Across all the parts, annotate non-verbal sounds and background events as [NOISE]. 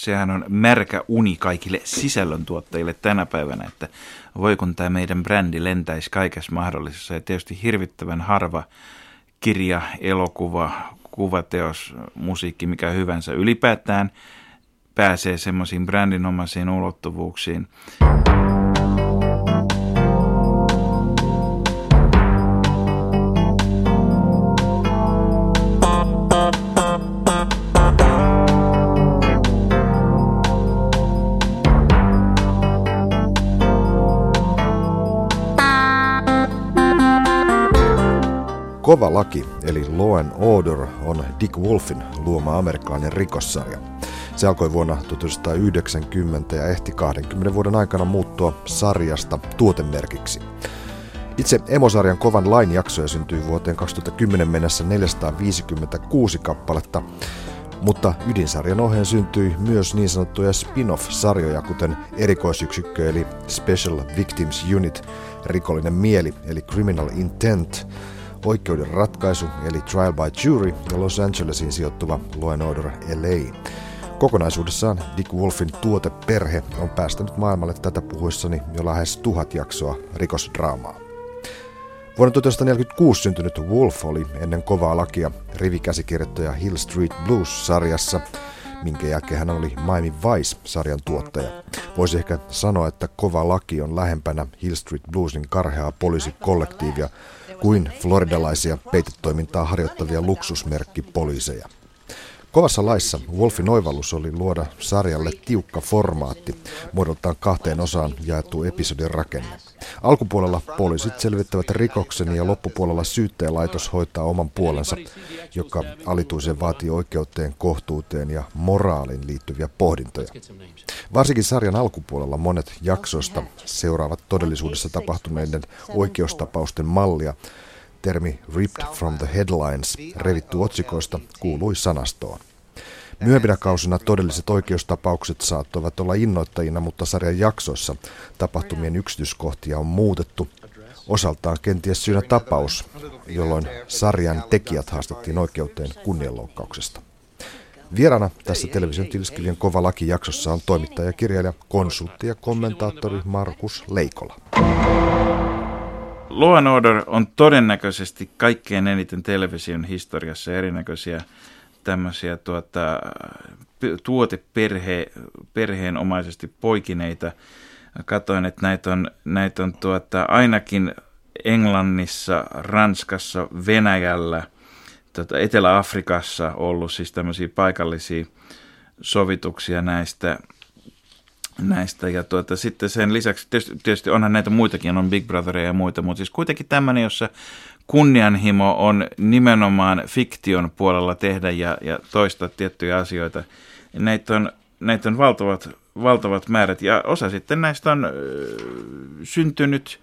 sehän on märkä uni kaikille sisällöntuottajille tänä päivänä, että voi kun tämä meidän brändi lentäisi kaikessa mahdollisessa. Ja tietysti hirvittävän harva kirja, elokuva, kuvateos, musiikki, mikä hyvänsä ylipäätään pääsee semmoisiin brändinomaisiin ulottuvuuksiin. Kova laki, eli Law and Order, on Dick Wolfin luoma amerikkalainen rikossarja. Se alkoi vuonna 1990 ja ehti 20 vuoden aikana muuttua sarjasta tuotemerkiksi. Itse emosarjan kovan lain jaksoja syntyi vuoteen 2010 mennessä 456 kappaletta, mutta ydinsarjan oheen syntyi myös niin sanottuja spin-off-sarjoja, kuten erikoisyksikkö eli Special Victims Unit, rikollinen mieli eli Criminal Intent, oikeuden ratkaisu eli Trial by Jury ja Los Angelesiin sijoittuva Law and Order LA. Kokonaisuudessaan Dick Wolfin tuoteperhe on päästänyt maailmalle tätä puhuissani jo lähes tuhat jaksoa rikosdraamaa. Vuonna 1946 syntynyt Wolf oli ennen kovaa lakia rivikäsikirjoittaja Hill Street Blues-sarjassa, minkä jälkeen hän oli Miami Vice-sarjan tuottaja. Voisi ehkä sanoa, että kova laki on lähempänä Hill Street Bluesin karheaa poliisikollektiivia kuin floridalaisia peitetoimintaa harjoittavia luksusmerkkipoliiseja. Kovassa laissa Wolfin oivallus oli luoda sarjalle tiukka formaatti, muodoltaan kahteen osaan jaettu episodin rakenne. Alkupuolella poliisit selvittävät rikoksen ja loppupuolella syyttäjälaitos hoitaa oman puolensa, joka alituisen vaatii oikeuteen, kohtuuteen ja moraaliin liittyviä pohdintoja. Varsinkin sarjan alkupuolella monet jaksoista seuraavat todellisuudessa tapahtuneiden oikeustapausten mallia, Termi ripped from the headlines, revitty otsikoista, kuului sanastoon. Myöhempinä kausina todelliset oikeustapaukset saattoivat olla innoittajina, mutta sarjan jaksoissa tapahtumien yksityiskohtia on muutettu. Osaltaan kenties syynä tapaus, jolloin sarjan tekijät haastettiin oikeuteen kunnianloukkauksesta. Vierana tässä television tilskilien kova laki jaksossa on toimittaja, kirjailija, konsultti ja kommentaattori Markus Leikola. Law and Order on todennäköisesti kaikkein eniten television historiassa erinäköisiä tämmöisiä tuota, tuoteperhe, perheenomaisesti poikineita. Katoin, että näitä on, näitä on tuota, ainakin Englannissa, Ranskassa, Venäjällä, tuota, Etelä-Afrikassa ollut siis tämmöisiä paikallisia sovituksia näistä näistä. Ja tuota, sitten sen lisäksi, tietysti, tietysti onhan näitä muitakin, on Big Brotheria ja muita, mutta siis kuitenkin tämmöinen, jossa kunnianhimo on nimenomaan fiktion puolella tehdä ja, ja toistaa tiettyjä asioita. Näitä on, näitä on valtavat, valtavat määrät ja osa sitten näistä on syntynyt,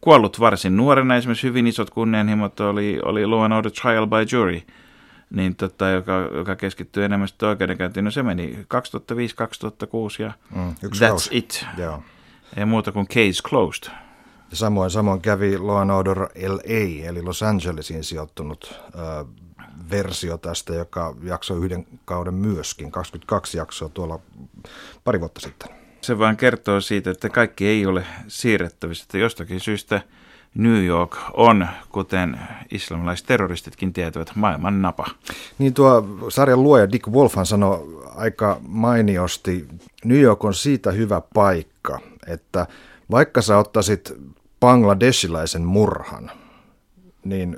kuollut varsin nuorena. Esimerkiksi hyvin isot kunnianhimot oli, oli Law and Order Trial by Jury, niin tota, joka, joka keskittyy enemmän sitten oikeudenkäyntiin. No se meni 2005-2006 ja mm, that's kausi. it. Joo. Ei muuta kuin case closed. Ja samoin, samoin kävi Law and Order LA, eli Los Angelesiin sijoittunut ö, versio tästä, joka jaksoi yhden kauden myöskin, 22 jaksoa tuolla pari vuotta sitten. Se vaan kertoo siitä, että kaikki ei ole siirrettävissä, että jostakin syystä New York on, kuten islamilaiset terroristitkin tietävät, maailman napa. Niin tuo sarjan luoja Dick Wolfhan sanoi aika mainiosti, New York on siitä hyvä paikka, että vaikka sä ottaisit bangladesilaisen murhan, niin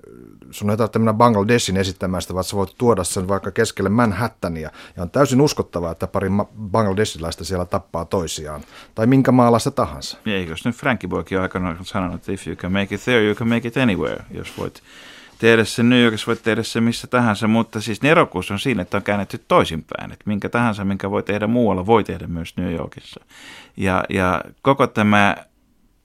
sun ei tarvitse mennä Bangladesin esittämään sitä, vaan sä voit tuoda sen vaikka keskelle Manhattania. Ja on täysin uskottavaa, että pari bangladesilaista siellä tappaa toisiaan. Tai minkä maalaista tahansa. Ja eikös nyt Frankie Boykin aikana sanonut, että if you can make it there, you can make it anywhere. Jos voit tehdä sen New Yorkissa, voit tehdä sen missä tahansa, mutta siis nerokkuus on siinä, että on käännetty toisinpäin. Että minkä tahansa, minkä voi tehdä muualla, voi tehdä myös New Yorkissa. Ja, ja koko tämä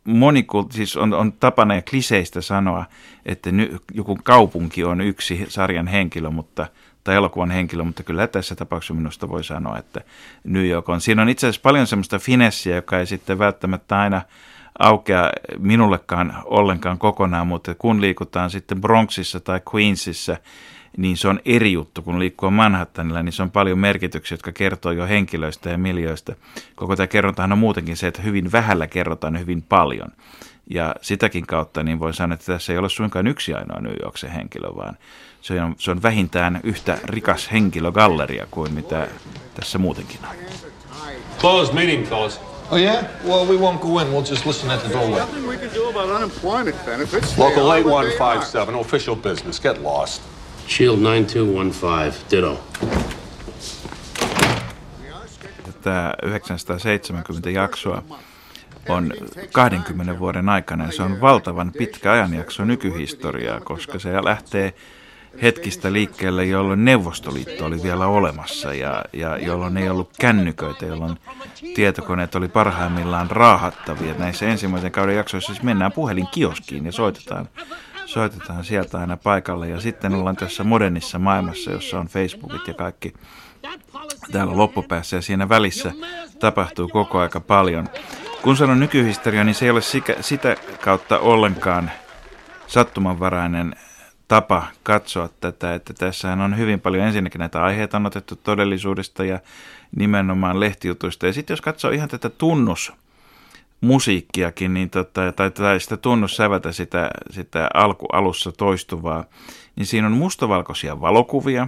monikult, siis on, on tapana ja kliseistä sanoa, että ny, joku kaupunki on yksi sarjan henkilö, mutta, tai elokuvan henkilö, mutta kyllä tässä tapauksessa minusta voi sanoa, että New York on. Siinä on itse asiassa paljon semmoista finessiä, joka ei sitten välttämättä aina aukea minullekaan ollenkaan kokonaan, mutta kun liikutaan sitten Bronxissa tai Queensissa, niin se on eri juttu, kun liikkuu Manhattanilla, niin se on paljon merkityksiä, jotka kertoo jo henkilöistä ja miljöistä. Koko tämä kerrontahan on muutenkin se, että hyvin vähällä kerrotaan hyvin paljon. Ja sitäkin kautta niin voi sanoa, että tässä ei ole suinkaan yksi ainoa New Yorksen henkilö, vaan se on, se on vähintään yhtä rikas henkilögalleria kuin mitä tässä muutenkin on. Closed meeting, fellas. Oh, yeah? Well, we won't go in. We'll just listen at the doorway. Nothing we can do about unemployment benefits. Local They are what they 8157, official business. Get lost. Shield 9215, ditto. Tämä 970 jaksoa on 20 vuoden aikana ja se on valtavan pitkä ajanjakso nykyhistoriaa, koska se lähtee hetkistä liikkeelle, jolloin Neuvostoliitto oli vielä olemassa ja, ja jolloin ei ollut kännyköitä, jolloin tietokoneet oli parhaimmillaan raahattavia. Näissä ensimmäisen kauden jaksoissa siis mennään puhelin kioskiin ja soitetaan, soitetaan sieltä aina paikalle ja sitten ollaan tässä modernissa maailmassa, jossa on Facebookit ja kaikki täällä loppupäässä ja siinä välissä tapahtuu koko aika paljon. Kun sanon nykyhistoria, niin se ei ole sikä, sitä kautta ollenkaan sattumanvarainen tapa katsoa tätä, että tässähän on hyvin paljon ensinnäkin näitä aiheita on otettu todellisuudesta ja nimenomaan lehtijutuista. Ja sitten jos katsoo ihan tätä tunnus musiikkiakin, niin tota, tai, tai sitä tunnussävätä, sitä, sitä alku, alussa toistuvaa, niin siinä on mustavalkoisia valokuvia,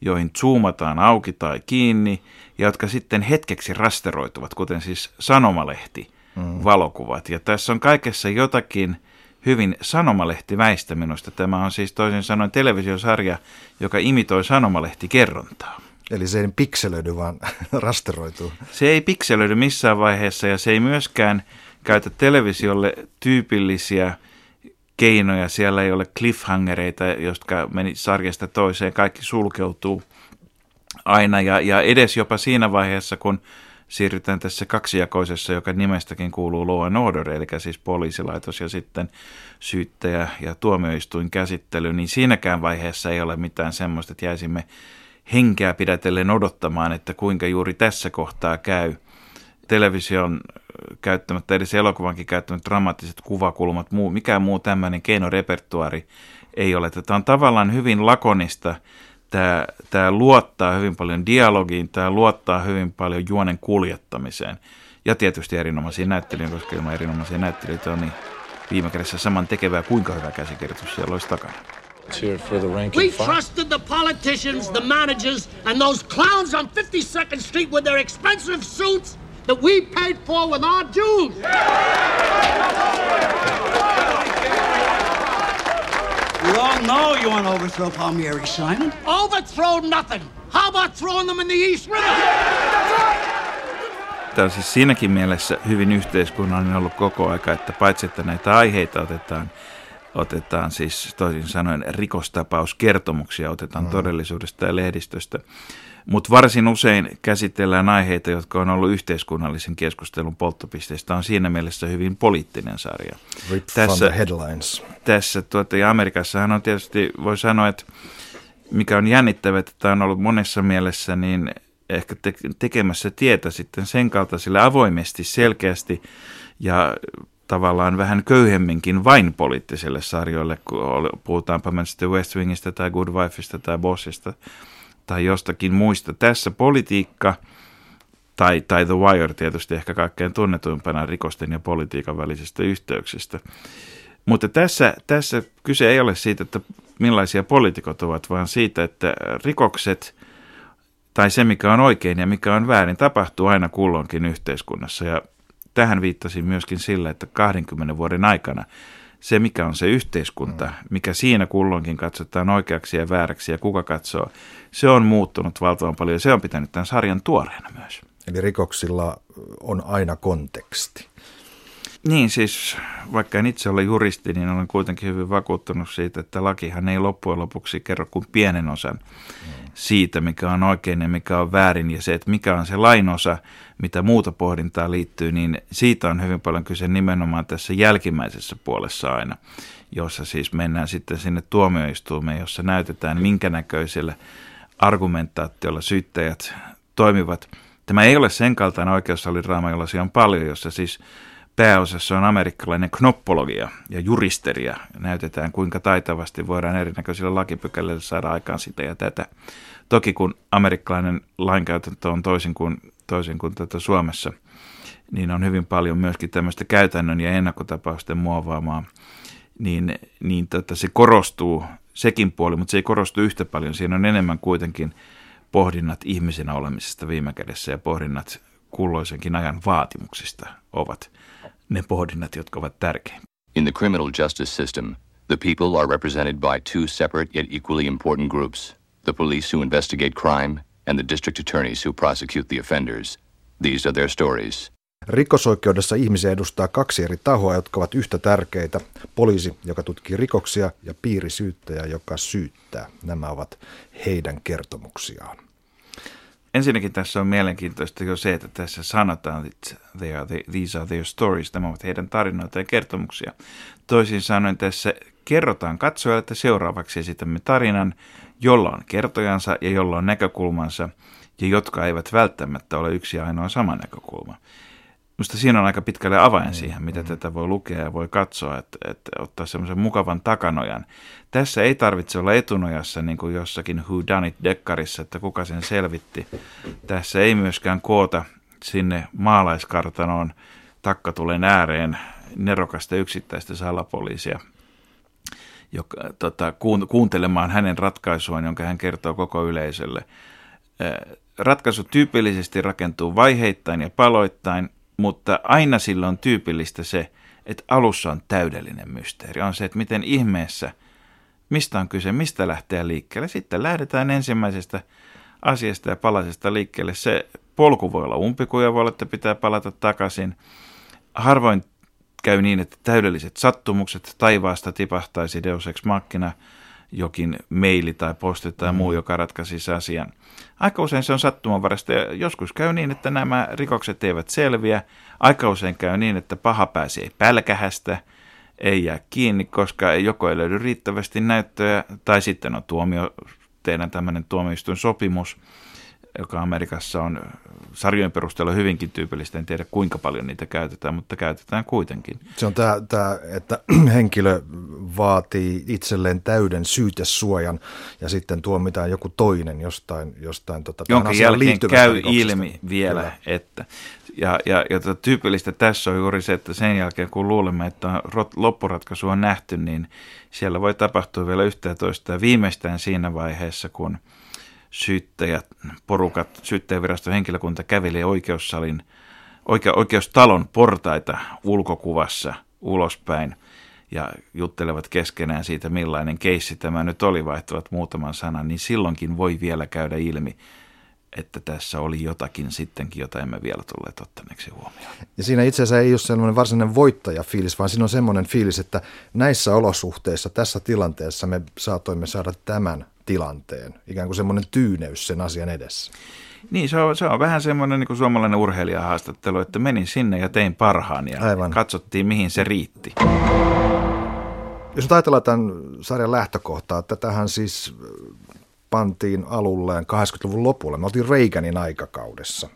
joihin zoomataan auki tai kiinni, ja jotka sitten hetkeksi rasteroituvat, kuten siis sanomalehti mm. valokuvat. Ja tässä on kaikessa jotakin hyvin sanomalehtiväistä minusta. Tämä on siis toisin sanoen televisiosarja, joka imitoi sanomalehtikerrontaa. Eli se ei pikselöidy, vaan [LAUGHS] rasteroituu. Se ei pikselöidy missään vaiheessa ja se ei myöskään käytä televisiolle tyypillisiä keinoja. Siellä ei ole cliffhangereita, jotka meni sarjasta toiseen. Kaikki sulkeutuu aina ja, ja edes jopa siinä vaiheessa, kun siirrytään tässä kaksijakoisessa, joka nimestäkin kuuluu Law and Order, eli siis poliisilaitos ja sitten syyttäjä ja tuomioistuin käsittely, niin siinäkään vaiheessa ei ole mitään semmoista, että jäisimme henkeä pidätellen odottamaan, että kuinka juuri tässä kohtaa käy. Television käyttämättä, edes elokuvankin käyttämät dramaattiset kuvakulmat, muu, mikään muu tämmöinen keinorepertuari ei ole. Tämä on tavallaan hyvin lakonista, tämä, tämä luottaa hyvin paljon dialogiin, tämä luottaa hyvin paljon juonen kuljettamiseen. Ja tietysti erinomaisiin näyttelijöihin, koska ilman erinomaisia näyttelijöitä on niin viime kädessä saman tekevää, kuinka hyvä käsikirjoitus siellä olisi takana. We trusted the politicians, the managers, and those clowns on 52nd Street with their expensive suits that we paid for with our dues. We all know you want to overthrow Palmieri, Simon. Overthrow nothing. How about throwing them in the East River? Tämä on siis siinäkin mielessä hyvin yhteiskunnallinen ollut koko aika, että paitsi että näitä aiheita otetaan, otetaan siis toisin sanoen rikostapauskertomuksia, otetaan mm. todellisuudesta ja lehdistöstä, mutta varsin usein käsitellään aiheita, jotka on ollut yhteiskunnallisen keskustelun polttopisteistä. On siinä mielessä hyvin poliittinen sarja. Rip tässä, headlines. Tässä tuota, ja Amerikassahan on tietysti, voi sanoa, että mikä on jännittävää, että tämä on ollut monessa mielessä niin ehkä te- tekemässä tietä sitten sen kaltaisille avoimesti, selkeästi ja tavallaan vähän köyhemminkin vain poliittisille sarjoille, kun puhutaanpa sitten West Wingistä tai Good Wifeista tai Bossista tai jostakin muista. Tässä politiikka tai, tai The Wire tietysti ehkä kaikkein tunnetuimpana rikosten ja politiikan välisistä yhteyksistä. Mutta tässä, tässä kyse ei ole siitä, että millaisia poliitikot ovat, vaan siitä, että rikokset tai se, mikä on oikein ja mikä on väärin, tapahtuu aina kulloinkin yhteiskunnassa. Ja tähän viittasin myöskin sillä, että 20 vuoden aikana se, mikä on se yhteiskunta, mikä siinä kulloinkin katsotaan oikeaksi ja vääräksi ja kuka katsoo, se on muuttunut valtavan paljon ja se on pitänyt tämän sarjan tuoreena myös. Eli rikoksilla on aina konteksti. Niin siis, vaikka en itse ole juristi, niin olen kuitenkin hyvin vakuuttunut siitä, että lakihan ei loppujen lopuksi kerro kuin pienen osan siitä, mikä on oikein ja mikä on väärin. Ja se, että mikä on se lainosa, mitä muuta pohdintaa liittyy, niin siitä on hyvin paljon kyse nimenomaan tässä jälkimmäisessä puolessa aina, jossa siis mennään sitten sinne tuomioistuimeen, jossa näytetään minkä näköisellä argumentaatiolla syyttäjät toimivat. Tämä ei ole sen kaltainen oikeussaliraama, jolla on paljon, jossa siis pääosassa on amerikkalainen knoppologia ja juristeria. Näytetään, kuinka taitavasti voidaan erinäköisillä lakipykälillä saada aikaan sitä ja tätä. Toki kun amerikkalainen lainkäytäntö on toisin kuin, toisin kuin tätä Suomessa, niin on hyvin paljon myöskin tämmöistä käytännön ja ennakkotapausten muovaamaa, niin, niin tota, se korostuu sekin puoli, mutta se ei korostu yhtä paljon. Siinä on enemmän kuitenkin pohdinnat ihmisenä olemisesta viime kädessä ja pohdinnat kulloisenkin ajan vaatimuksista ovat ne pohdinnat, jotka ovat tärkeimpiä. In the criminal justice system, the people are represented by two separate yet equally important groups the police who investigate crime and the district attorneys who prosecute the offenders. These are their stories. Rikosoikeudessa ihmisiä edustaa kaksi eri tahoa, jotka ovat yhtä tärkeitä. Poliisi, joka tutkii rikoksia, ja piirisyyttäjä, joka syyttää. Nämä ovat heidän kertomuksiaan. Ensinnäkin tässä on mielenkiintoista jo se, että tässä sanotaan, että they are the, these are their stories, nämä ovat heidän tarinoita ja kertomuksia. Toisin sanoen tässä kerrotaan katsojalle, että seuraavaksi esitämme tarinan, jolla on kertojansa ja jolla on näkökulmansa, ja jotka eivät välttämättä ole yksi ainoa sama näkökulma. Minusta siinä on aika pitkälle avain siihen, mitä mm. tätä voi lukea ja voi katsoa, että, että ottaa semmoisen mukavan takanojan. Tässä ei tarvitse olla etunojassa niin kuin jossakin Who Done It-dekkarissa, että kuka sen selvitti. Tässä ei myöskään koota sinne maalaiskartanoon takkatulen ääreen nerokasta yksittäistä salapoliisia joka, tota, kuuntelemaan hänen ratkaisuaan, jonka hän kertoo koko yleisölle. Ratkaisu tyypillisesti rakentuu vaiheittain ja paloittain, mutta aina silloin on tyypillistä se, että alussa on täydellinen mysteeri. On se, että miten ihmeessä, mistä on kyse, mistä lähtee liikkeelle. Sitten lähdetään ensimmäisestä asiasta ja palasesta liikkeelle. Se polku voi olla umpikuja, voi olla, että pitää palata takaisin. Harvoin käy niin, että täydelliset sattumukset taivaasta tipahtaisi Deus Ex Machina – jokin maili tai posti tai muu, mm. joka ratkaisisi asian. Aika usein se on sattumanvarasta ja joskus käy niin, että nämä rikokset eivät selviä. Aika usein käy niin, että paha pääsee pälkähästä, ei jää kiinni, koska joko ei löydy riittävästi näyttöjä tai sitten on tuomio, teidän tämmöinen tuomioistuin sopimus, joka Amerikassa on sarjojen perusteella hyvinkin tyypillistä. En tiedä kuinka paljon niitä käytetään, mutta käytetään kuitenkin. Se on tämä, tämä että [CLEARS THROAT] henkilö vaatii itselleen täyden syytesuojan ja sitten tuomitaan joku toinen jostain, jostain tota, Jonka jälkeen käy ilmi vielä, Kyllä. että ja, ja, ja tota, tyypillistä tässä on juuri se, että sen jälkeen kun luulemme, että loppuratkaisu on nähty, niin siellä voi tapahtua vielä yhtä ja toista. Ja viimeistään siinä vaiheessa, kun – syyttäjät, porukat, syyttäjäviraston henkilökunta käveli oikeussalin, oike, oikeustalon portaita ulkokuvassa ulospäin ja juttelevat keskenään siitä, millainen keissi tämä nyt oli, vaihtavat muutaman sanan, niin silloinkin voi vielä käydä ilmi, että tässä oli jotakin sittenkin, jota emme vielä tulleet ottaneeksi huomioon. Ja siinä itse asiassa ei ole sellainen varsinainen voittajafiilis, vaan siinä on semmoinen fiilis, että näissä olosuhteissa, tässä tilanteessa me saatoimme saada tämän tilanteen, ikään kuin semmoinen tyyneys sen asian edessä. Niin, se on, se on vähän semmoinen niin kuin suomalainen urheilijahaastattelu, että menin sinne ja tein parhaan ja Aivan. katsottiin, mihin se riitti. Jos nyt ajatellaan tämän sarjan lähtökohtaa, että tähän siis pantiin alulleen 80-luvun lopulla. Me oltiin Reaganin aikakaudessa.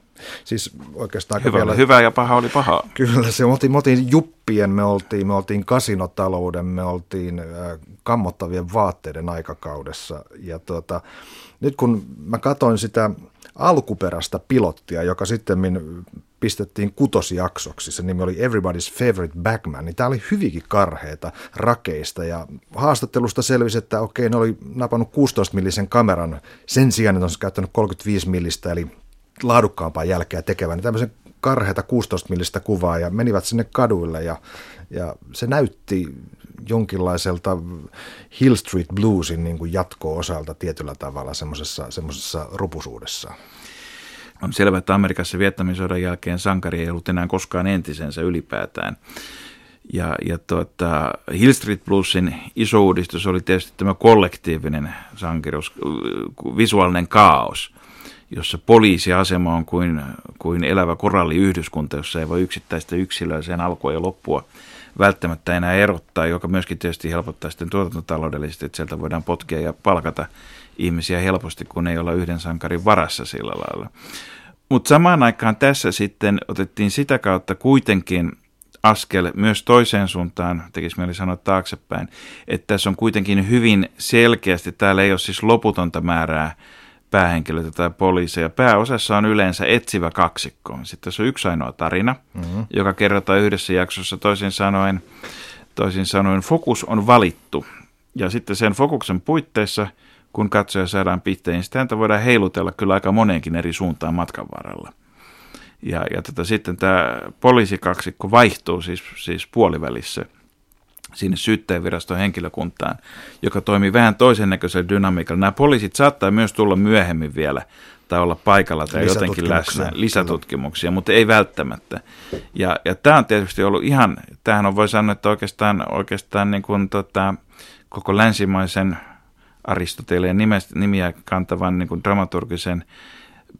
Siis oikeastaan hyvä, vielä, hyvä ja paha oli paha. [LAUGHS] Kyllä, se, me, oltiin, me oltiin juppien, me oltiin, me oltiin kasinotalouden, me oltiin äh, kammottavien vaatteiden aikakaudessa. Ja tuota, nyt kun mä katsoin sitä alkuperäistä pilottia, joka sitten pistettiin kutosjaksoksi. Se nimi oli Everybody's Favorite Bagman, niin tämä oli hyvinkin karheita rakeista ja haastattelusta selvisi, että okei, ne oli napannut 16 millisen kameran sen sijaan, että on käyttänyt 35 millistä, eli laadukkaampaa jälkeä tekevän, niin tämmöisen karheita 16 millistä kuvaa ja menivät sinne kaduille ja, ja se näytti jonkinlaiselta Hill Street Bluesin niin kuin jatko-osalta tietyllä tavalla semmoisessa, semmoisessa rupusuudessaan. On selvää, että Amerikassa Vietnamin sodan jälkeen sankari ei ollut enää koskaan entisensä ylipäätään. Ja, ja tuota, Hill Street Bluesin iso uudistus oli tietysti tämä kollektiivinen sankeruus, visuaalinen kaos, jossa poliisiasema on kuin, kuin elävä koralliyhdyskunta, jossa ei voi yksittäistä yksilöä sen alkua ja loppua välttämättä enää erottaa, joka myöskin tietysti helpottaa sitten tuotantotaloudellisesti, että sieltä voidaan potkia ja palkata ihmisiä helposti, kun ei olla yhden sankarin varassa sillä lailla. Mutta samaan aikaan tässä sitten otettiin sitä kautta kuitenkin askel myös toiseen suuntaan, tekisi mieli sanoa taaksepäin, että tässä on kuitenkin hyvin selkeästi, täällä ei ole siis loputonta määrää päähenkilöitä tai poliiseja. Pääosassa on yleensä etsivä kaksikko. Sitten tässä on yksi ainoa tarina, mm-hmm. joka kerrotaan yhdessä jaksossa toisin sanoen. Toisin sanoen fokus on valittu. Ja sitten sen fokuksen puitteissa, kun katsoja saadaan pitteen, niin sitä voidaan heilutella kyllä aika moneenkin eri suuntaan matkan varrella. Ja, ja tota, sitten tämä poliisikaksikko vaihtuu siis, siis puolivälissä sinne syyttäjäviraston henkilökuntaan, joka toimii vähän toisen näköisellä dynamiikalla. Nämä poliisit saattaa myös tulla myöhemmin vielä tai olla paikalla tai jotenkin läsnä, lisätutkimuksia, mutta ei välttämättä. Ja, ja tämä on tietysti ollut ihan, tämähän on voi sanoa, että oikeastaan, oikeastaan niin kuin tota, koko länsimaisen Aristoteleen nimiä kantavan niin kuin dramaturgisen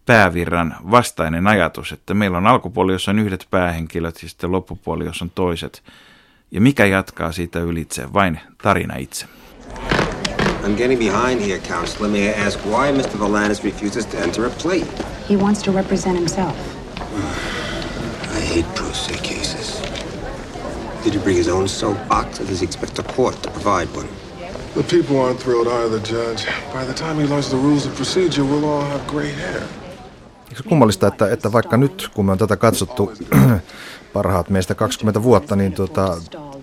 päävirran vastainen ajatus, että meillä on alkupuoli, jossa on yhdet päähenkilöt ja sitten loppupuoli, jossa on toiset. Ja mikä jatkaa siitä ylitse? Vain tarina itse. I'm getting behind here, Counselor. May I ask why Mr. Valanis refuses to enter a plea? He wants to represent himself. [SIGHS] I hate pro se cases. Did he bring his own soapbox, or does he expect a court to provide one? The people aren't thrilled either, Judge. By the time he learns the rules of procedure, we'll all have gray hair. Eikö kummallista, että, että vaikka nyt, kun me on tätä katsottu [CLEARS THROAT] parhaat meistä 20 vuotta, niin tota,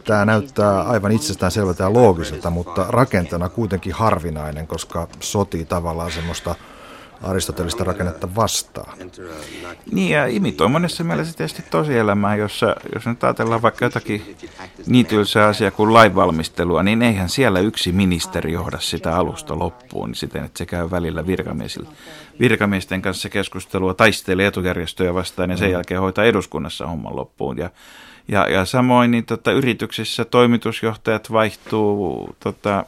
tämä näyttää aivan itsestään selvältä ja loogiselta, mutta rakentena kuitenkin harvinainen, koska sotii tavallaan semmoista aristotelista rakennetta vastaan. Niin ja imitoi monessa mielessä tietysti tosielämää, jossa jos nyt ajatellaan vaikka jotakin niin tylsää asiaa kuin lainvalmistelua, niin eihän siellä yksi ministeri johda sitä alusta loppuun siten, että se käy välillä virkamiesillä. virkamiesten kanssa keskustelua, taistelee etujärjestöjä vastaan ja sen mm. jälkeen hoitaa eduskunnassa homman loppuun. Ja, ja, ja samoin niin tota, yrityksissä toimitusjohtajat vaihtuu tota,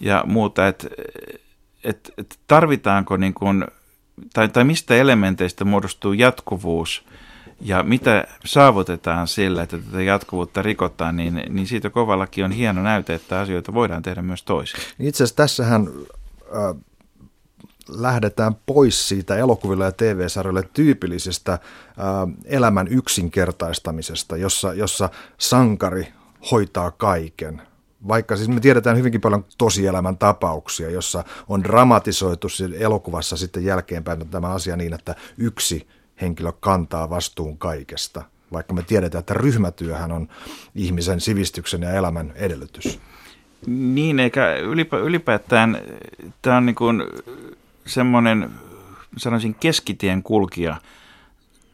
ja muuta, että että et tarvitaanko niin kuin, tai, tai mistä elementeistä muodostuu jatkuvuus ja mitä saavutetaan sillä, että tätä jatkuvuutta rikotaan, niin, niin siitä kovallakin on hieno näyte, että asioita voidaan tehdä myös toisin. Itse asiassa tässähän äh, lähdetään pois siitä elokuvilla ja TV-sarjoille tyypillisestä äh, elämän yksinkertaistamisesta, jossa, jossa sankari hoitaa kaiken – vaikka siis me tiedetään hyvinkin paljon tosielämän tapauksia, jossa on dramatisoitu elokuvassa sitten jälkeenpäin tämä asia niin, että yksi henkilö kantaa vastuun kaikesta, vaikka me tiedetään, että ryhmätyöhän on ihmisen sivistyksen ja elämän edellytys. Niin, eikä ylipä, ylipäätään tämä on niin kuin semmoinen, sanoisin keskitien kulkija –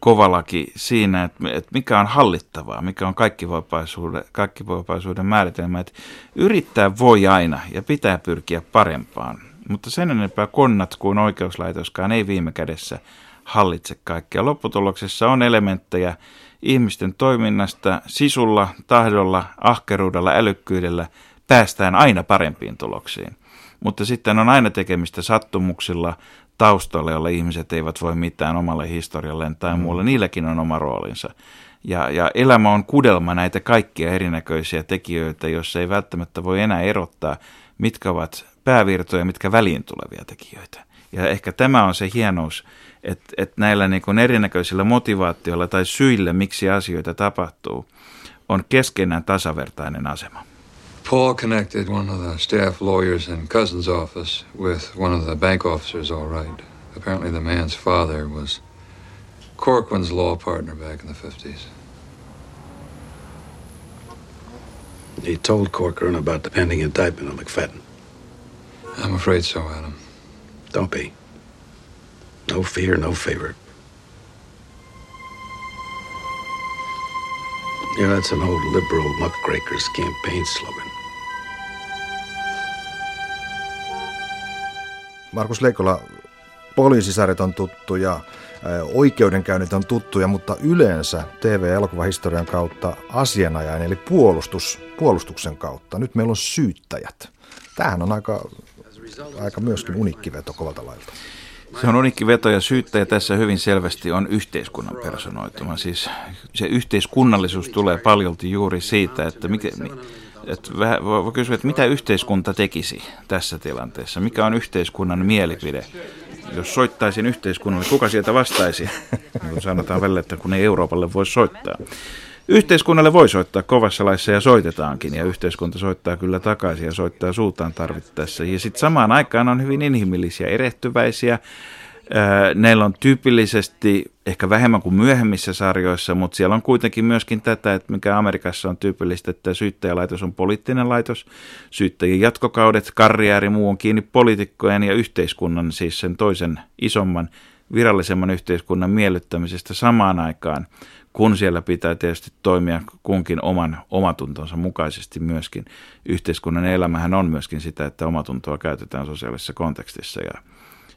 kovalaki siinä, että, että mikä on hallittavaa, mikä on kaikkivoipaisuuden, kaikkivoipaisuuden määritelmä. Että yrittää voi aina ja pitää pyrkiä parempaan, mutta sen enempää konnat kuin oikeuslaitoskaan ei viime kädessä hallitse kaikkea. Lopputuloksessa on elementtejä ihmisten toiminnasta, sisulla, tahdolla, ahkeruudella, älykkyydellä päästään aina parempiin tuloksiin. Mutta sitten on aina tekemistä sattumuksilla, taustalle, jolle ihmiset eivät voi mitään omalle historialleen tai mm. muulle. Niilläkin on oma roolinsa. Ja, ja elämä on kudelma näitä kaikkia erinäköisiä tekijöitä, joissa ei välttämättä voi enää erottaa, mitkä ovat päävirtoja, mitkä väliin tulevia tekijöitä. Ja ehkä tämä on se hienous, että, että näillä niin kuin erinäköisillä motivaatioilla tai syillä, miksi asioita tapahtuu, on keskenään tasavertainen asema. Paul connected one of the staff lawyers in Cousin's office with one of the bank officers, all right. Apparently, the man's father was Corcoran's law partner back in the 50s. He told Corcoran about the pending indictment of McFadden. I'm afraid so, Adam. Don't be. No fear, no favor. Yeah, that's an old liberal muckraker's campaign slogan. Markus Leikola, poliisisarjat on tuttuja, oikeudenkäynnit on tuttuja, mutta yleensä TV-elokuvahistorian kautta asianajajan eli puolustus, puolustuksen kautta. Nyt meillä on syyttäjät. Tämähän on aika, aika myöskin unikki veto kovalta lailta. Se on unikki veto ja syyttäjä tässä hyvin selvästi on yhteiskunnan personoituma. Siis se yhteiskunnallisuus tulee paljolti juuri siitä, että mikä, että voi kysyä, että mitä yhteiskunta tekisi tässä tilanteessa? Mikä on yhteiskunnan mielipide? Jos soittaisin yhteiskunnalle, kuka sieltä vastaisi? [LAUGHS] Niin sanotaan välillä, että kun ei Euroopalle voi soittaa. Yhteiskunnalle voi soittaa kovassa laissa ja soitetaankin, ja yhteiskunta soittaa kyllä takaisin ja soittaa suutaan tarvittaessa. Ja sitten samaan aikaan on hyvin inhimillisiä, erehtyväisiä, Neillä on tyypillisesti ehkä vähemmän kuin myöhemmissä sarjoissa, mutta siellä on kuitenkin myöskin tätä, että mikä Amerikassa on tyypillistä, että syyttäjälaitos on poliittinen laitos, syyttäjien jatkokaudet, karriääri muu on kiinni poliitikkojen ja yhteiskunnan, siis sen toisen isomman virallisemman yhteiskunnan miellyttämisestä samaan aikaan, kun siellä pitää tietysti toimia kunkin oman omatuntonsa mukaisesti myöskin. Yhteiskunnan elämähän on myöskin sitä, että omatuntoa käytetään sosiaalisessa kontekstissa ja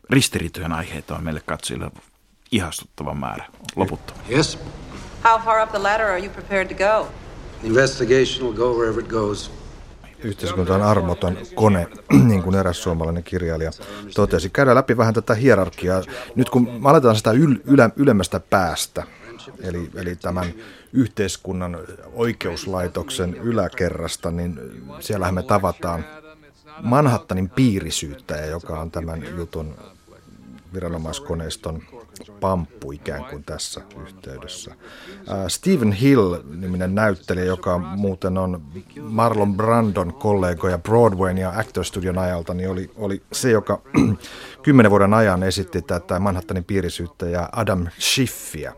ristiriitojen aiheita on meille katsojille ihastuttava määrä loputtomiin. Yes. How far up the ladder are you prepared to go? Investigation will go wherever it goes. Yhteiskunta on armoton kone, [CLEARS THROAT] niin kuin eräs suomalainen kirjailija totesi. Käydään läpi vähän tätä hierarkiaa. Nyt kun me aletaan sitä yl, ylä, ylemmästä päästä, eli, eli tämän yhteiskunnan oikeuslaitoksen yläkerrasta, niin siellähän me tavataan Manhattanin piirisyyttäjä, joka on tämän jutun viranomaiskoneiston pamppu ikään kuin tässä yhteydessä. Stephen Hill-niminen näyttelijä, joka muuten on Marlon Brandon kollegoja Broadwayn ja Actor Studion ajalta, niin oli, oli se, joka [CLEARS THROAT] kymmenen vuoden ajan esitti tätä Manhattanin piirisyyttäjää Adam Schiffiä.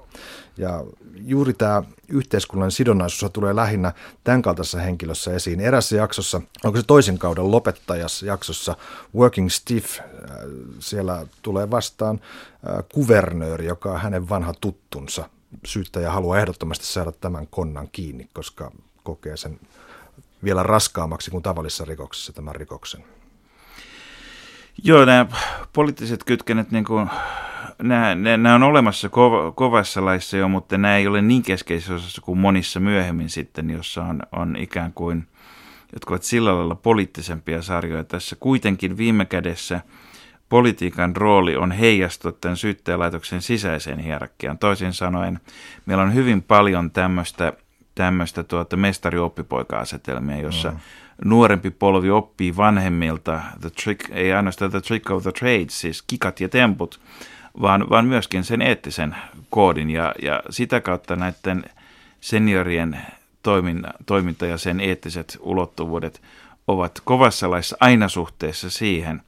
Ja juuri tämä yhteiskunnan sidonnaisuus tulee lähinnä tämän kaltaisessa henkilössä esiin. Erässä jaksossa, onko se toisen kauden lopettajas jaksossa, Working Stiff, äh, siellä tulee vastaan äh, kuvernööri, joka on hänen vanha tuttunsa. Syyttäjä haluaa ehdottomasti saada tämän konnan kiinni, koska kokee sen vielä raskaammaksi kuin tavallisessa rikoksessa tämän rikoksen. Joo, nämä poliittiset kytkenet niin kuin nämä, nämä on olemassa kov, kovassa laissa jo, mutta nämä ei ole niin keskeisessä osassa kuin monissa myöhemmin sitten, jossa on, on ikään kuin, jotka ovat sillä lailla poliittisempia sarjoja. Tässä kuitenkin viime kädessä politiikan rooli on heijastua tämän syyttäjälaitoksen sisäiseen hierarkiaan. Toisin sanoen, meillä on hyvin paljon tämmöistä, tämmöistä tuota mestari-oppipoika-asetelmia, jossa mm. nuorempi polvi oppii vanhemmilta, the trick, ei ainoastaan the trick of the trade, siis kikat ja temput, vaan, vaan myöskin sen eettisen koodin ja, ja sitä kautta näiden seniorien toiminta, toiminta ja sen eettiset ulottuvuudet ovat kovassa laissa aina suhteessa siihen,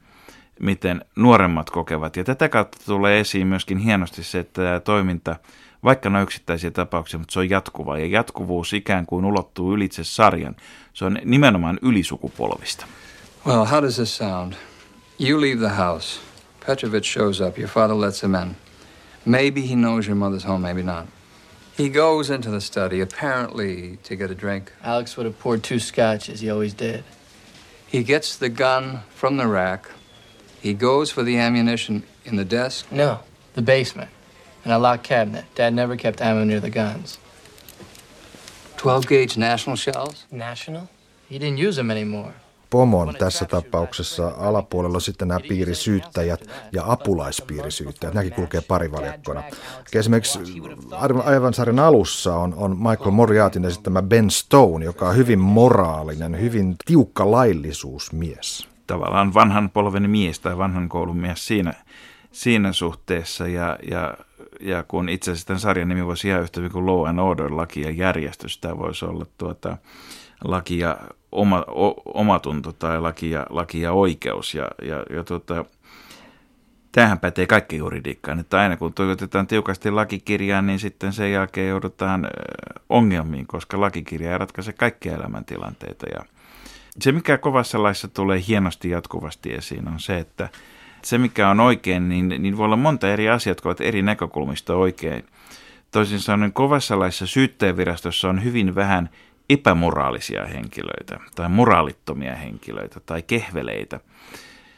miten nuoremmat kokevat. Ja tätä kautta tulee esiin myöskin hienosti se, että tämä toiminta, vaikka ne on yksittäisiä tapauksia, mutta se on jatkuvaa. Ja jatkuvuus ikään kuin ulottuu ylitse sarjan. Se on nimenomaan ylisukupolvista. Well, how does this sound? You leave the house. Petrovich shows up. Your father lets him in. Maybe he knows your mother's home, maybe not. He goes into the study, apparently to get a drink. Alex would have poured two scotches. He always did. He gets the gun from the rack. He goes for the ammunition in the desk. No, the basement. In a locked cabinet. Dad never kept ammo near the guns. 12 gauge national shells? National? He didn't use them anymore. pomon tässä tapauksessa alapuolella sitten nämä piirisyyttäjät ja apulaispiirisyyttäjät. Nämäkin kulkee parivaljakkona. Esimerkiksi aivan sarjan alussa on, on Michael Moriartin esittämä Ben Stone, joka on hyvin moraalinen, hyvin tiukka laillisuusmies. Tavallaan vanhan polven mies tai vanhan koulun mies siinä, siinä suhteessa ja, ja ja kun itse asiassa tämän sarjan nimi voisi ihan yhtä kuin Law and Order, laki ja järjestys, tämä voisi olla tuota, laki ja oma, o, omatunto tai laki ja, laki ja oikeus. Ja, ja, ja tuota, tämähän pätee kaikki juridiikkaan, että aina kun toivotetaan tiukasti lakikirjaan, niin sitten sen jälkeen joudutaan ongelmiin, koska lakikirja ei ratkaise kaikkia elämäntilanteita. Ja se, mikä kovassa laissa tulee hienosti jatkuvasti esiin, on se, että se, mikä on oikein, niin, niin voi olla monta eri asiaa, jotka ovat eri näkökulmista oikein. Toisin sanoen kovassa laissa syyttäjävirastossa on hyvin vähän epämoraalisia henkilöitä tai moraalittomia henkilöitä tai kehveleitä.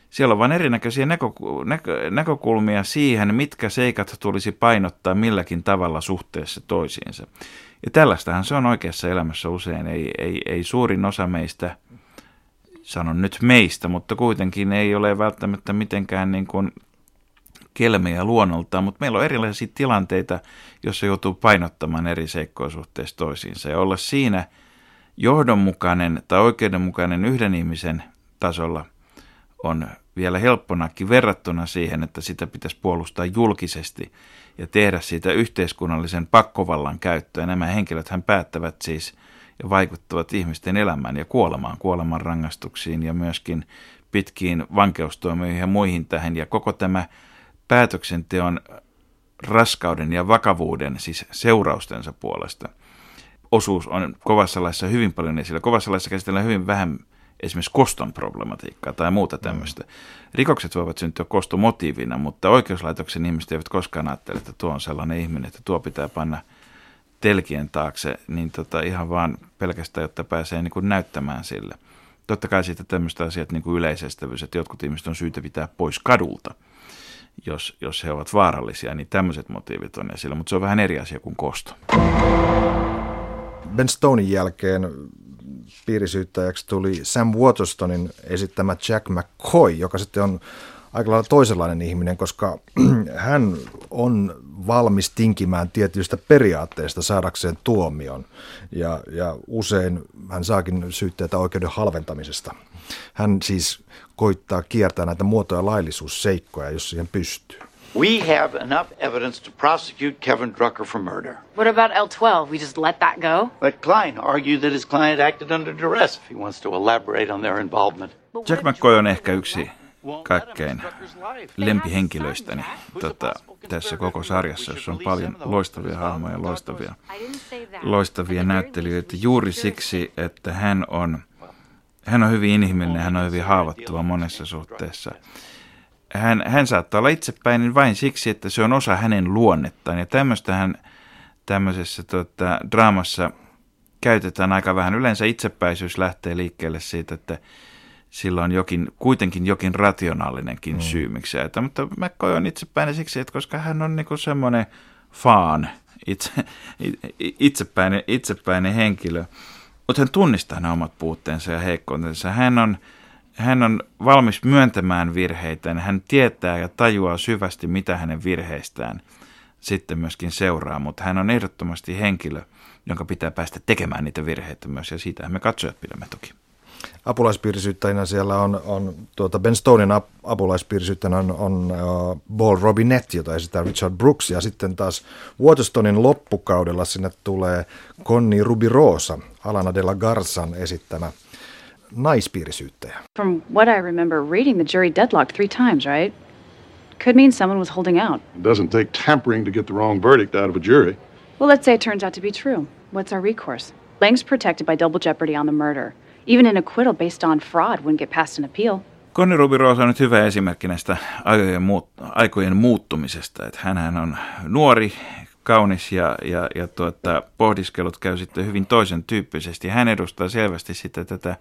Siellä on vain erinäköisiä näkö, näkö, näkökulmia siihen, mitkä seikat tulisi painottaa milläkin tavalla suhteessa toisiinsa. Ja tällaistähän se on oikeassa elämässä usein. Ei, ei, ei suurin osa meistä, sanon nyt meistä, mutta kuitenkin ei ole välttämättä mitenkään niin kuin kelmejä luonnoltaan, mutta meillä on erilaisia tilanteita, joissa joutuu painottamaan eri seikkoja suhteessa toisiinsa. Ja olla siinä – johdonmukainen tai oikeudenmukainen yhden ihmisen tasolla on vielä helpponakin verrattuna siihen, että sitä pitäisi puolustaa julkisesti ja tehdä siitä yhteiskunnallisen pakkovallan käyttöä. Nämä henkilöt hän päättävät siis ja vaikuttavat ihmisten elämään ja kuolemaan, kuoleman rangaistuksiin ja myöskin pitkiin vankeustoimioihin ja muihin tähän. Ja koko tämä päätöksenteon raskauden ja vakavuuden, siis seuraustensa puolesta, osuus on kovassa laissa hyvin paljon esillä. Kovassa laissa käsitellään hyvin vähän esimerkiksi koston problematiikkaa tai muuta mm. tämmöistä. Rikokset voivat syntyä kostomotiivina, mutta oikeuslaitoksen ihmiset eivät koskaan ajattele, että tuo on sellainen ihminen, että tuo pitää panna telkien taakse, niin tota ihan vaan pelkästään, jotta pääsee niin kuin näyttämään sille. Totta kai sitten tämmöistä asiat niin kuin yleisestävyys, että jotkut ihmiset on syytä pitää pois kadulta, jos, jos he ovat vaarallisia, niin tämmöiset motiivit on esillä, mutta se on vähän eri asia kuin kosto. Ben Stonein jälkeen piirisyyttäjäksi tuli Sam Waterstonin esittämä Jack McCoy, joka sitten on aika lailla toisenlainen ihminen, koska [CLEARS THROAT] hän on valmis tinkimään tietyistä periaatteista saadakseen tuomion. Ja, ja usein hän saakin syytteitä oikeuden halventamisesta. Hän siis koittaa kiertää näitä muotoja laillisuusseikkoja, jos siihen pystyy. We have enough evidence to prosecute Kevin Drucker for murder. What about L12? We just let that go? But Klein argued that his client acted under duress if he wants to elaborate on their involvement. Jack McCoy on ehkä yksi kaikkein lempihenkilöistäni tota, tässä koko sarjassa, jossa on paljon loistavia hahmoja, loistavia, loistavia näyttelijöitä juuri siksi, että hän on, hän on hyvin inhimillinen, hän on hyvin haavoittuva monessa suhteessa. Hän, hän saattaa olla itsepäinen vain siksi, että se on osa hänen luonnettaan. Ja tämmöistä hän tämmöisessä tota, draamassa käytetään aika vähän. Yleensä itsepäisyys lähtee liikkeelle siitä, että sillä on jokin, kuitenkin jokin rationaalinenkin mm. syy, miksi että, mutta McCoy on itsepäinen siksi, että koska hän on niinku semmoinen faan, itse, itsepäinen, itsepäinen henkilö, mutta hän tunnistaa nämä omat puutteensa ja heikkoutensa. Hän on, hän on valmis myöntämään virheitä, hän tietää ja tajuaa syvästi, mitä hänen virheistään sitten myöskin seuraa, mutta hän on ehdottomasti henkilö, jonka pitää päästä tekemään niitä virheitä myös, ja siitä me katsojat pidämme toki apulaispiirisyyttäjänä siellä on, on tuota Ben Stonein ap, apulaispiirisyyttäjänä on, on uh, Paul Robinette, jota esittää Richard Brooks, ja sitten taas Waterstonein loppukaudella sinne tulee Connie Rubirosa, Alana de la Garsan esittämä naispiirisyyttäjä. From what I remember, reading the jury deadlocked three times, right? Could mean someone was holding out. It doesn't take tampering to get the wrong verdict out of a jury. Well, let's say it turns out to be true. What's our recourse? Lang's protected by double jeopardy on the murder. Even an acquittal based on fraud wouldn't get past an appeal. Conny Rubirosa on nyt hyvä esimerkki näistä aikojen, muut, aikojen muuttumisesta. Että hänhän on nuori, kaunis ja, ja, ja tuota, pohdiskelut käy sitten hyvin toisen tyyppisesti. Hän edustaa selvästi sitten tätä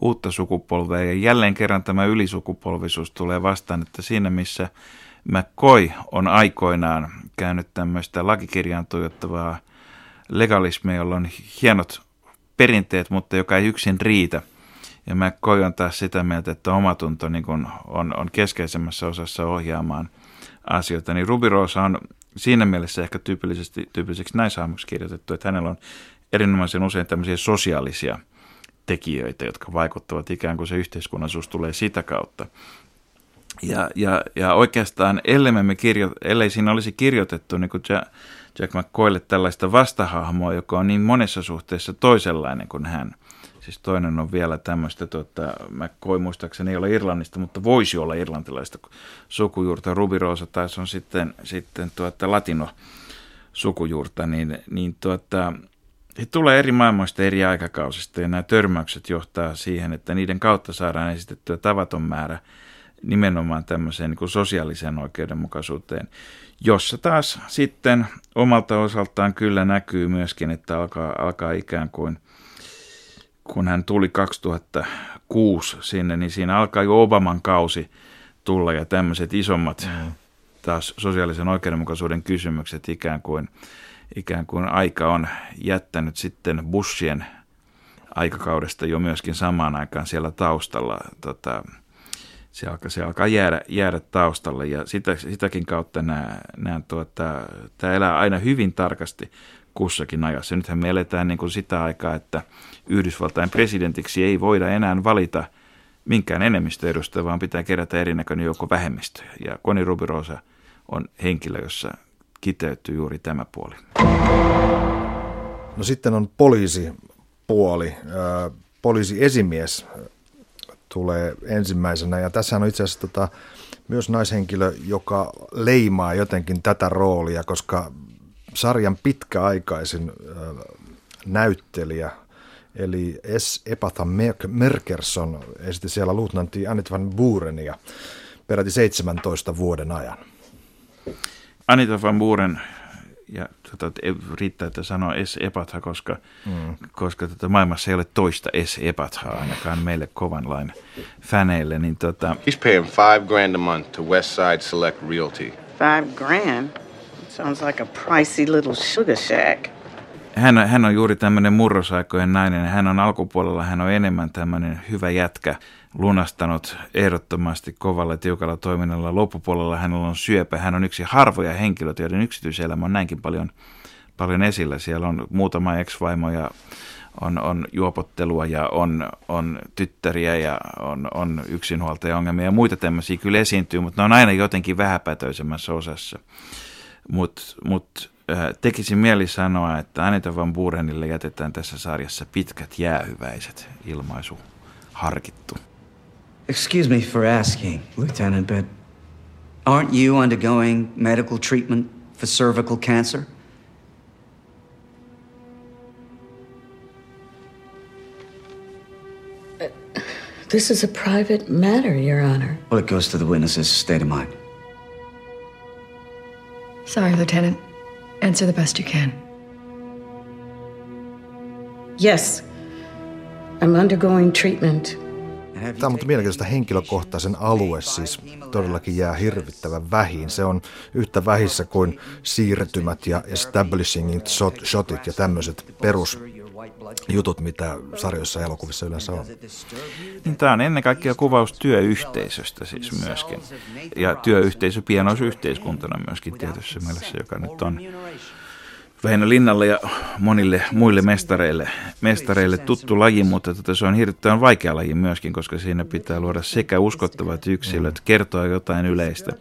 uutta sukupolvea ja jälleen kerran tämä ylisukupolvisuus tulee vastaan, että siinä missä McCoy on aikoinaan käynyt tämmöistä lakikirjaan tuijottavaa legalismia, jolla on hienot perinteet, mutta joka ei yksin riitä. Ja mä koin taas sitä mieltä, että omatunto niin kun on, on keskeisemmässä osassa ohjaamaan asioita. Niin Ruby Rosa on siinä mielessä ehkä tyypillisesti, tyypilliseksi naishahmoksi kirjoitettu, että hänellä on erinomaisen usein tämmöisiä sosiaalisia tekijöitä, jotka vaikuttavat ikään kuin se yhteiskunnallisuus tulee sitä kautta. Ja, ja, ja oikeastaan, ellei, me kirjo, ellei siinä olisi kirjoitettu niin kuin Jack McCoylle tällaista vastahahmoa, joka on niin monessa suhteessa toisenlainen kuin hän. Siis toinen on vielä tämmöistä, tuota, McCoy muistaakseni ei ole Irlannista, mutta voisi olla irlantilaista sukujuurta. Ruby Rosa taas on sitten, sitten tuota, latino sukujuurta, niin, niin tuota, he tulee eri maailmoista eri aikakausista ja nämä törmäykset johtaa siihen, että niiden kautta saadaan esitettyä tavaton määrä nimenomaan tämmöiseen niin kuin sosiaaliseen oikeudenmukaisuuteen, jossa taas sitten omalta osaltaan kyllä näkyy myöskin, että alkaa, alkaa ikään kuin, kun hän tuli 2006 sinne, niin siinä alkaa jo Obaman kausi tulla ja tämmöiset isommat mm. taas sosiaalisen oikeudenmukaisuuden kysymykset ikään kuin, ikään kuin aika on jättänyt sitten Bushien aikakaudesta jo myöskin samaan aikaan siellä taustalla tota, se alkaa, se alkaa jäädä, jäädä taustalle ja sitä, sitäkin kautta nämä, nämä tuota, tämä elää aina hyvin tarkasti kussakin ajassa. Nythän me eletään niin kuin sitä aikaa, että Yhdysvaltain presidentiksi ei voida enää valita minkään enemmistö edustaa, vaan pitää kerätä erinäköinen joukko vähemmistöjä. Ja Koni Rubirosa on henkilö, jossa kiteytyy juuri tämä puoli. No sitten on poliisipuoli. Poliisiesimies tulee ensimmäisenä ja tässä on itse asiassa tota, myös naishenkilö, joka leimaa jotenkin tätä roolia, koska sarjan pitkäaikaisin näyttelijä, eli S. Epatha Merkerson, esitti siellä luutnantti Anit van Burenia peräti 17 vuoden ajan. Anita van Buren ja tota, riittää, että sanoo S. Epatha, koska, mm. koska tota, maailmassa ei ole toista S. Epathaa ainakaan meille kovan lain fäneille. Niin, tota... He's paying five grand a month to Westside Select Realty. Five grand? Sounds like a pricey little sugar shack. Hän, hän on juuri tämmöinen murrosaikojen nainen. Hän on alkupuolella, hän on enemmän tämmöinen hyvä jätkä lunastanut ehdottomasti kovalla tiukalla toiminnalla. Loppupuolella hänellä on syöpä. Hän on yksi harvoja henkilöitä, joiden yksityiselämä on näinkin paljon, paljon esillä. Siellä on muutama ex-vaimo ja on, on juopottelua ja on, on tyttäriä ja on, on yksinhuoltaja-ongelmia ja muita tämmöisiä kyllä esiintyy, mutta ne on aina jotenkin vähäpätöisemmässä osassa. Mutta mut, äh, tekisi mieli sanoa, että Anita Van Burenille jätetään tässä sarjassa pitkät jäähyväiset ilmaisu harkittu. Excuse me for asking, Lieutenant, but aren't you undergoing medical treatment for cervical cancer? Uh, this is a private matter, Your Honor. Well, it goes to the witness's state of mind. Sorry, Lieutenant. Answer the best you can. Yes. I'm undergoing treatment Tämä on mutta mielenkiintoista henkilökohtaisen alue siis todellakin jää hirvittävän vähin. Se on yhtä vähissä kuin siirtymät ja establishing shotit ja tämmöiset perus jutut, mitä sarjoissa ja elokuvissa yleensä on. Niin, tämä on ennen kaikkea kuvaus työyhteisöstä siis myöskin. Ja työyhteisö pienoisyhteiskuntana myöskin tietyssä mielessä, joka nyt on Väinö Linnalle ja monille muille mestareille, mestareille tuttu laji, mutta tota, se on hirvittävän vaikea laji myöskin, koska siinä pitää luoda sekä uskottavat yksilöt, kertoa jotain yleistä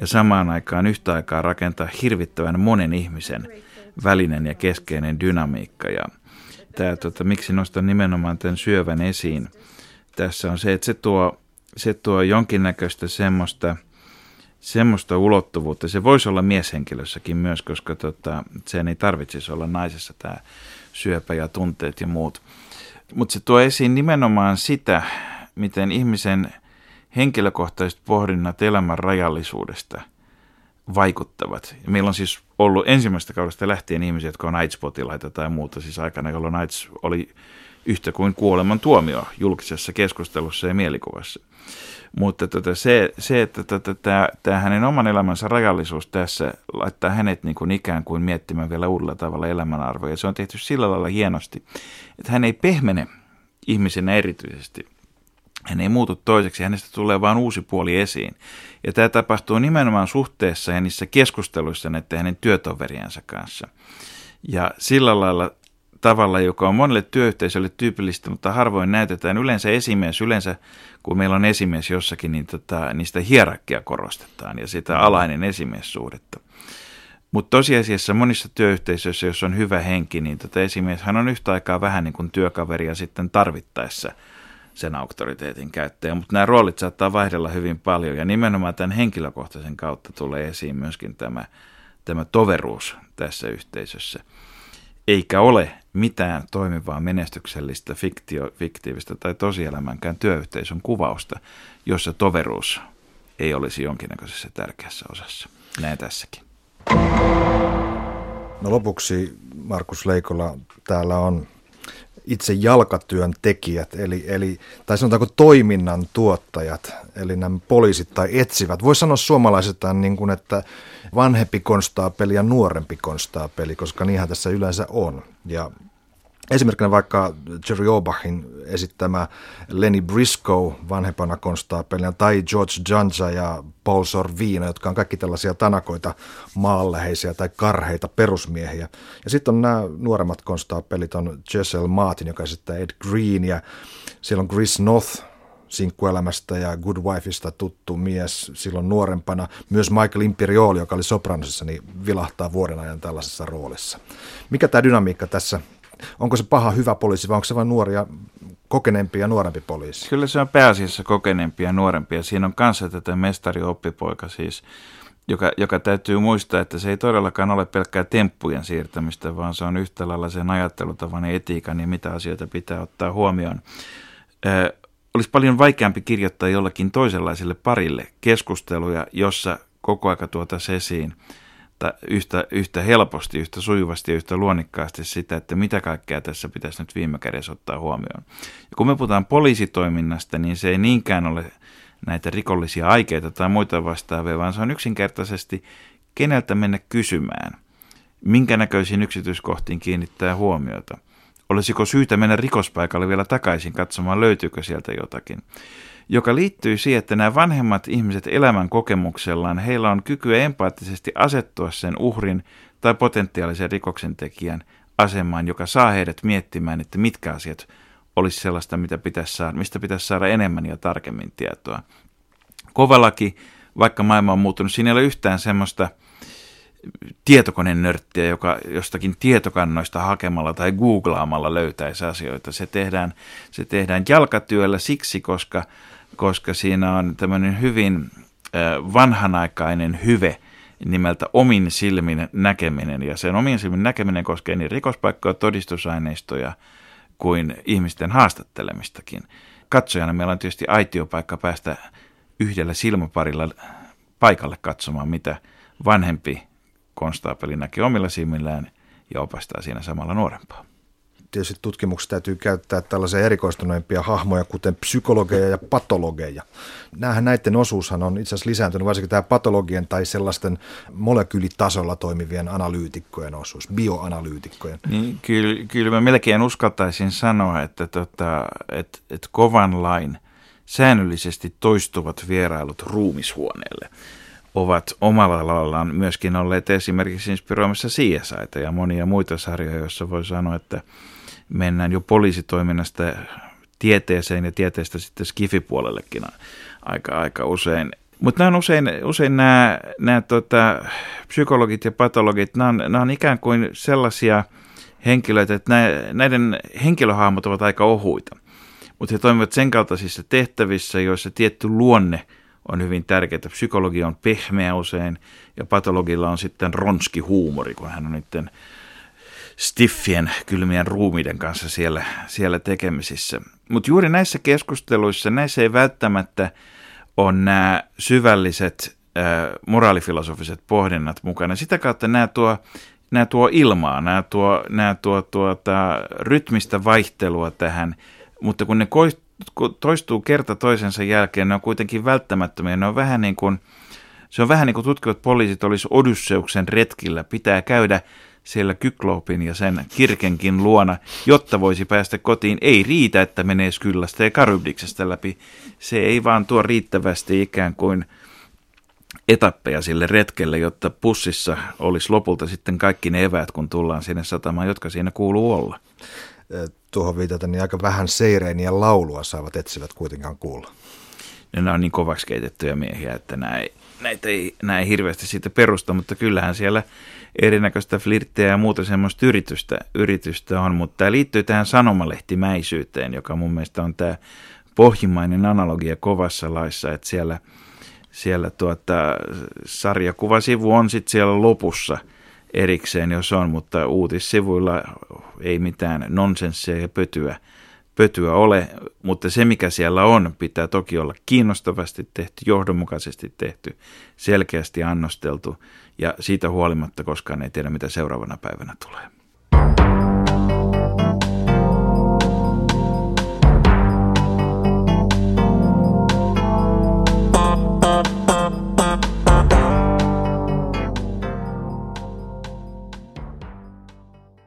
ja samaan aikaan yhtä aikaa rakentaa hirvittävän monen ihmisen välinen ja keskeinen dynamiikka. Ja tämä, tota, miksi nostan nimenomaan tämän syövän esiin tässä on se, että se tuo, se tuo jonkinnäköistä semmoista – semmoista ulottuvuutta. Se voisi olla mieshenkilössäkin myös, koska tota, sen ei tarvitsisi olla naisessa tämä syöpä ja tunteet ja muut. Mutta se tuo esiin nimenomaan sitä, miten ihmisen henkilökohtaiset pohdinnat elämän rajallisuudesta vaikuttavat. Meillä on siis ollut ensimmäistä kaudesta lähtien ihmisiä, jotka on AIDS-potilaita tai muuta, siis aikana, jolloin AIDS oli yhtä kuin kuoleman tuomio julkisessa keskustelussa ja mielikuvassa. Mutta tota, se, se, että tota, tämä hänen oman elämänsä rajallisuus tässä laittaa hänet niin kuin ikään kuin miettimään vielä uudella tavalla elämänarvoja. Se on tehty sillä lailla hienosti, että hän ei pehmene ihmisenä erityisesti. Hän ei muutu toiseksi, hänestä tulee vain uusi puoli esiin. Ja tämä tapahtuu nimenomaan suhteessa ja niissä keskusteluissa näiden hänen työtoveriensa kanssa. Ja sillä lailla tavalla, joka on monelle työyhteisölle tyypillistä, mutta harvoin näytetään. Yleensä esimies, yleensä kun meillä on esimies jossakin, niin tota, niistä hierarkia korostetaan ja sitä alainen esimiessuhdetta. Mutta tosiasiassa monissa työyhteisöissä, jos on hyvä henki, niin tota esimies hän on yhtä aikaa vähän niin kuin työkaveri ja sitten tarvittaessa sen auktoriteetin käyttäjä. Mutta nämä roolit saattaa vaihdella hyvin paljon ja nimenomaan tämän henkilökohtaisen kautta tulee esiin myöskin tämä, tämä toveruus tässä yhteisössä – eikä ole mitään toimivaa menestyksellistä fiktio, fiktiivistä tai tosielämänkään työyhteisön kuvausta, jossa toveruus ei olisi jonkinnäköisessä tärkeässä osassa. Näin tässäkin. No lopuksi Markus Leikola, täällä on itse jalkatyön tekijät, eli, eli, tai sanotaanko toiminnan tuottajat, eli nämä poliisit tai etsivät. Voisi sanoa suomalaisestaan niin kuin, että vanhempi konstaapeli ja nuorempi konstaapeli, koska niinhän tässä yleensä on. Ja Esimerkkinä vaikka Jerry Obachin esittämä Lenny Briscoe vanhempana konstaapelina tai George Janja ja Paul Sorvino, jotka on kaikki tällaisia tanakoita, maanläheisiä tai karheita perusmiehiä. Ja sitten on nämä nuoremmat konstaapelit, on Jessel Martin, joka esittää Ed Green ja siellä on Chris North, sinkkuelämästä ja Good Wifeista tuttu mies silloin nuorempana. Myös Michael Imperioli, joka oli Sopranosissa, niin vilahtaa vuoden ajan tällaisessa roolissa. Mikä tämä dynamiikka tässä, onko se paha hyvä poliisi vai onko se vain nuoria, kokeneempi ja nuorempi poliisi? Kyllä se on pääasiassa kokeneempi ja nuorempi ja siinä on kanssa tätä mestari-oppipoika siis, joka, joka täytyy muistaa, että se ei todellakaan ole pelkkää temppujen siirtämistä, vaan se on yhtä lailla sen ajattelutavan ja etiikan ja mitä asioita pitää ottaa huomioon. Ö, olisi paljon vaikeampi kirjoittaa jollakin toisenlaiselle parille keskusteluja, jossa koko aika tuota esiin yhtä, yhtä helposti, yhtä sujuvasti ja yhtä luonnikkaasti sitä, että mitä kaikkea tässä pitäisi nyt viime kädessä ottaa huomioon. Ja kun me puhutaan poliisitoiminnasta, niin se ei niinkään ole näitä rikollisia aikeita tai muita vastaavia, vaan se on yksinkertaisesti keneltä mennä kysymään, minkä näköisiin yksityiskohtiin kiinnittää huomiota. Olisiko syytä mennä rikospaikalle vielä takaisin katsomaan, löytyykö sieltä jotakin joka liittyy siihen, että nämä vanhemmat ihmiset elämän kokemuksellaan, heillä on kykyä empaattisesti asettua sen uhrin tai potentiaalisen rikoksentekijän asemaan, joka saa heidät miettimään, että mitkä asiat olisi sellaista, mitä pitäisi saada, mistä pitäisi saada enemmän ja tarkemmin tietoa. Kovalaki, vaikka maailma on muuttunut, siinä ei ole yhtään semmoista tietokonenörttiä, joka jostakin tietokannoista hakemalla tai googlaamalla löytäisi asioita. Se tehdään, se tehdään jalkatyöllä siksi, koska, koska siinä on tämmöinen hyvin vanhanaikainen hyve nimeltä omin silmin näkeminen. Ja sen omin silmin näkeminen koskee niin rikospaikkoja, todistusaineistoja – kuin ihmisten haastattelemistakin. Katsojana meillä on tietysti aitiopaikka päästä yhdellä silmäparilla paikalle katsomaan, mitä vanhempi konstaapeli näkee omilla silmillään ja opastaa siinä samalla nuorempaa tietysti tutkimuksessa täytyy käyttää tällaisia erikoistuneempia hahmoja, kuten psykologeja ja patologeja. Nämähän näiden osuushan on itse asiassa lisääntynyt, varsinkin tämä patologien tai sellaisten molekyylitasolla toimivien analyytikkojen osuus, bioanalyytikkojen. Niin, kyllä, kyllä mä melkein uskaltaisin sanoa, että, tota, että, että kovan lain säännöllisesti toistuvat vierailut ruumishuoneelle ovat omalla laillaan myöskin olleet esimerkiksi inspiroimassa CSItä ja monia muita sarjoja, joissa voi sanoa, että mennään jo poliisitoiminnasta tieteeseen ja tieteestä sitten skifipuolellekin aika, aika usein. Mutta nämä on usein, usein nämä, nämä tota, psykologit ja patologit, nämä on, nämä on ikään kuin sellaisia henkilöitä, että näiden henkilöhahmot ovat aika ohuita. Mutta he toimivat sen kaltaisissa tehtävissä, joissa tietty luonne on hyvin tärkeää. Psykologia on pehmeä usein ja patologilla on sitten ronski huumori, kun hän on niiden stiffien kylmien ruumiiden kanssa siellä, siellä tekemisissä. Mutta juuri näissä keskusteluissa, näissä ei välttämättä ole nämä syvälliset äh, moraalifilosofiset pohdinnat mukana. Sitä kautta nämä tuo, nämä tuo ilmaa, nämä tuo, nämä tuo tuota, rytmistä vaihtelua tähän, mutta kun ne toistuu kerta toisensa jälkeen, ne on kuitenkin välttämättömiä. Ne on vähän niin kuin, se on vähän niin kuin tutkivat poliisit olisi Odysseuksen retkillä. Pitää käydä siellä Kykloopin ja sen kirkenkin luona, jotta voisi päästä kotiin. Ei riitä, että menee Skyllästä ja Karybdiksestä läpi. Se ei vaan tuo riittävästi ikään kuin etappeja sille retkelle, jotta pussissa olisi lopulta sitten kaikki ne eväät, kun tullaan sinne satamaan, jotka siinä kuuluu olla. Tuohon viitata, niin aika vähän seireeniä laulua saavat etsivät kuitenkaan kuulla. Ja nämä on niin kovaksi keitettyjä miehiä, että nämä ei, näitä ei, ei hirveästi siitä perusta, mutta kyllähän siellä erinäköistä flirttiä ja muuta semmoista yritystä, yritystä on, mutta tämä liittyy tähän sanomalehtimäisyyteen, joka mun mielestä on tämä pohjimmainen analogia kovassa laissa, että siellä, siellä tuota, sarjakuvasivu on sitten siellä lopussa erikseen, jos on, mutta uutissivuilla ei mitään nonsenssia ja pötyä, pötyä ole, mutta se mikä siellä on, pitää toki olla kiinnostavasti tehty, johdonmukaisesti tehty, selkeästi annosteltu ja siitä huolimatta koskaan ei tiedä, mitä seuraavana päivänä tulee.